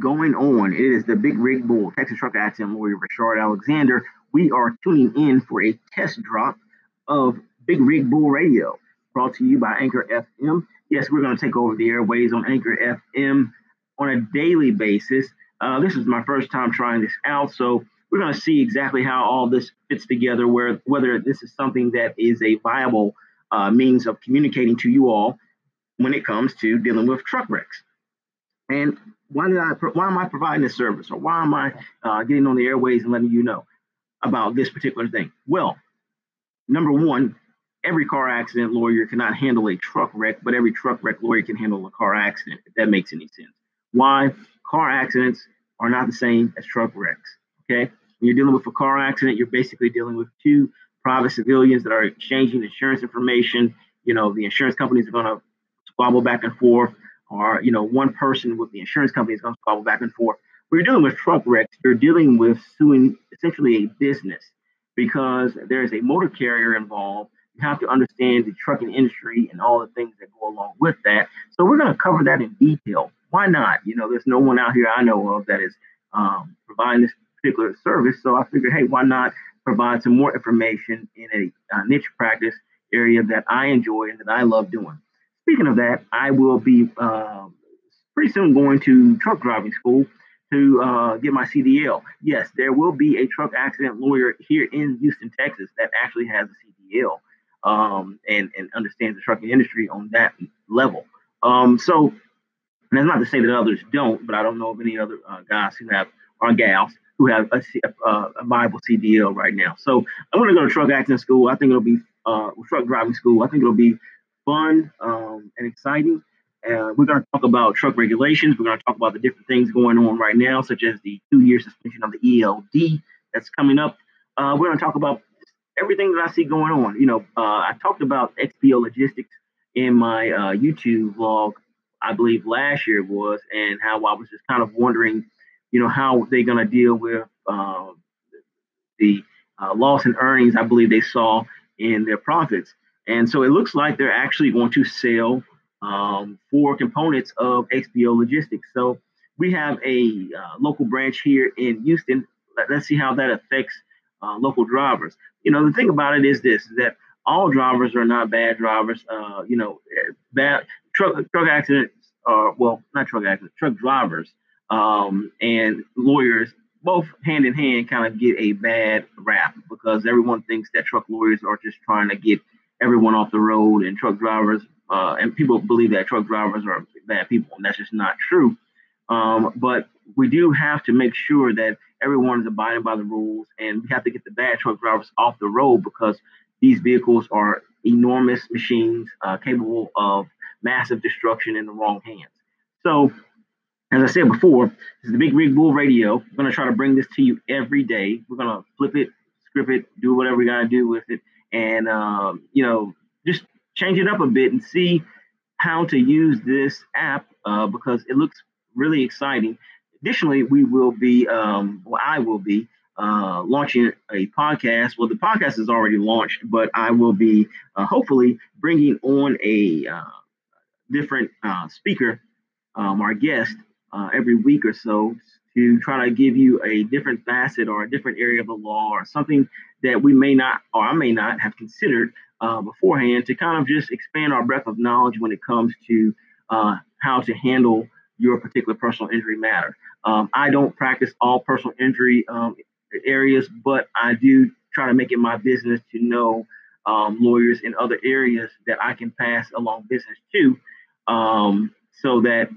going on. It is the Big Rig Bull, Texas truck accident lawyer Reshard Alexander. We are tuning in for a test drop of Big Rig Bull Radio, brought to you by Anchor FM. Yes, we're going to take over the airways on Anchor FM on a daily basis. Uh, this is my first time trying this out, so we're going to see exactly how all this fits together, where whether this is something that is a viable uh, means of communicating to you all when it comes to dealing with truck wrecks. And why did I? Why am I providing this service, or why am I uh, getting on the airways and letting you know about this particular thing? Well, number one, every car accident lawyer cannot handle a truck wreck, but every truck wreck lawyer can handle a car accident. If that makes any sense. Why? Car accidents are not the same as truck wrecks. Okay, when you're dealing with a car accident, you're basically dealing with two private civilians that are exchanging insurance information. You know, the insurance companies are going to squabble back and forth or you know one person with the insurance company is going to squabble back and forth. When you're dealing with truck wrecks, you're dealing with suing essentially a business because there is a motor carrier involved. You have to understand the trucking industry and all the things that go along with that. So we're going to cover that in detail. Why not? You know, there's no one out here I know of that is um, providing this particular service. So I figured, hey, why not provide some more information in a, a niche practice area that I enjoy and that I love doing. Speaking of that, I will be uh, pretty soon going to truck driving school to uh, get my CDL. Yes, there will be a truck accident lawyer here in Houston, Texas, that actually has a CDL um, and and understands the trucking industry on that level. Um, so, and that's not to say that others don't, but I don't know of any other uh, guys who have or gals who have a, a, a viable CDL right now. So I'm going to go to truck accident school. I think it'll be uh, truck driving school. I think it'll be fun um, and exciting. Uh, we're going to talk about truck regulations. We're going to talk about the different things going on right now, such as the two-year suspension of the ELD that's coming up. Uh, we're going to talk about everything that I see going on. You know, uh, I talked about XPO Logistics in my uh, YouTube vlog, I believe last year was, and how I was just kind of wondering, you know, how they're going to deal with uh, the uh, loss in earnings I believe they saw in their profits. And so it looks like they're actually going to sell um, four components of XPO Logistics. So we have a uh, local branch here in Houston. Let, us see how that affects uh, local drivers. You know, the thing about it is this: is that all drivers are not bad drivers. Uh, you know, bad truck truck accidents are well, not truck accidents, truck drivers um, and lawyers both hand in hand kind of get a bad rap because everyone thinks that truck lawyers are just trying to get everyone off the road and truck drivers, uh, and people believe that truck drivers are bad people, and that's just not true. Um, but we do have to make sure that everyone is abiding by the rules, and we have to get the bad truck drivers off the road because these vehicles are enormous machines uh, capable of massive destruction in the wrong hands. So, as I said before, this is the Big Rig Bull Radio. We're going to try to bring this to you every day. We're going to flip it, script it, do whatever we got to do with it and um, you know just change it up a bit and see how to use this app uh, because it looks really exciting. Additionally, we will be, um, well, I will be uh, launching a podcast. Well, the podcast is already launched, but I will be uh, hopefully bringing on a uh, different uh, speaker, um, our guest, uh, every week or so to try to give you a different facet or a different area of the law or something that we may not or I may not have considered uh, beforehand to kind of just expand our breadth of knowledge when it comes to uh, how to handle your particular personal injury matter. Um, I don't practice all personal injury um, areas, but I do try to make it my business to know um, lawyers in other areas that I can pass along business to, um, so that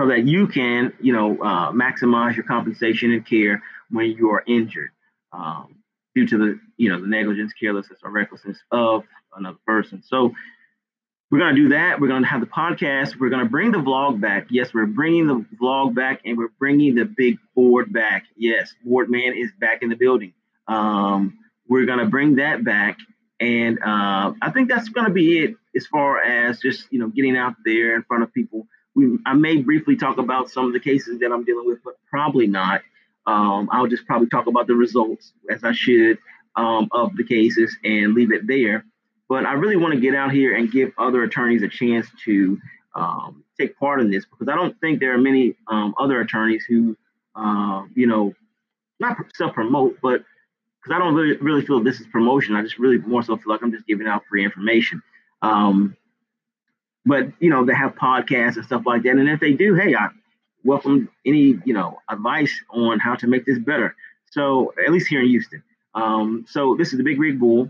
so that you can, you know, uh, maximize your compensation and care when you are injured um, due to the, you know, the negligence, carelessness, or recklessness of another person. So we're going to do that. We're going to have the podcast. We're going to bring the vlog back. Yes, we're bringing the vlog back, and we're bringing the big board back. Yes, board man is back in the building. Um, we're going to bring that back, and uh, I think that's going to be it as far as just you know getting out there in front of people we I may briefly talk about some of the cases that I'm dealing with, but probably not. Um, I'll just probably talk about the results as I should um, of the cases and leave it there. But I really want to get out here and give other attorneys a chance to um, take part in this because I don't think there are many um, other attorneys who, uh, you know, not self promote, but because I don't really really feel this is promotion. I just really more so feel like I'm just giving out free information. Um, but you know, they have podcasts and stuff like that. And if they do, hey, I welcome any you know advice on how to make this better. So at least here in Houston. Um, so this is the Big Rig Bull,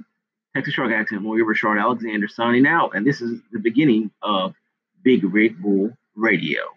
Texas Truck Accident lawyer Reshard Alexander signing out, and this is the beginning of Big Rig Bull Radio.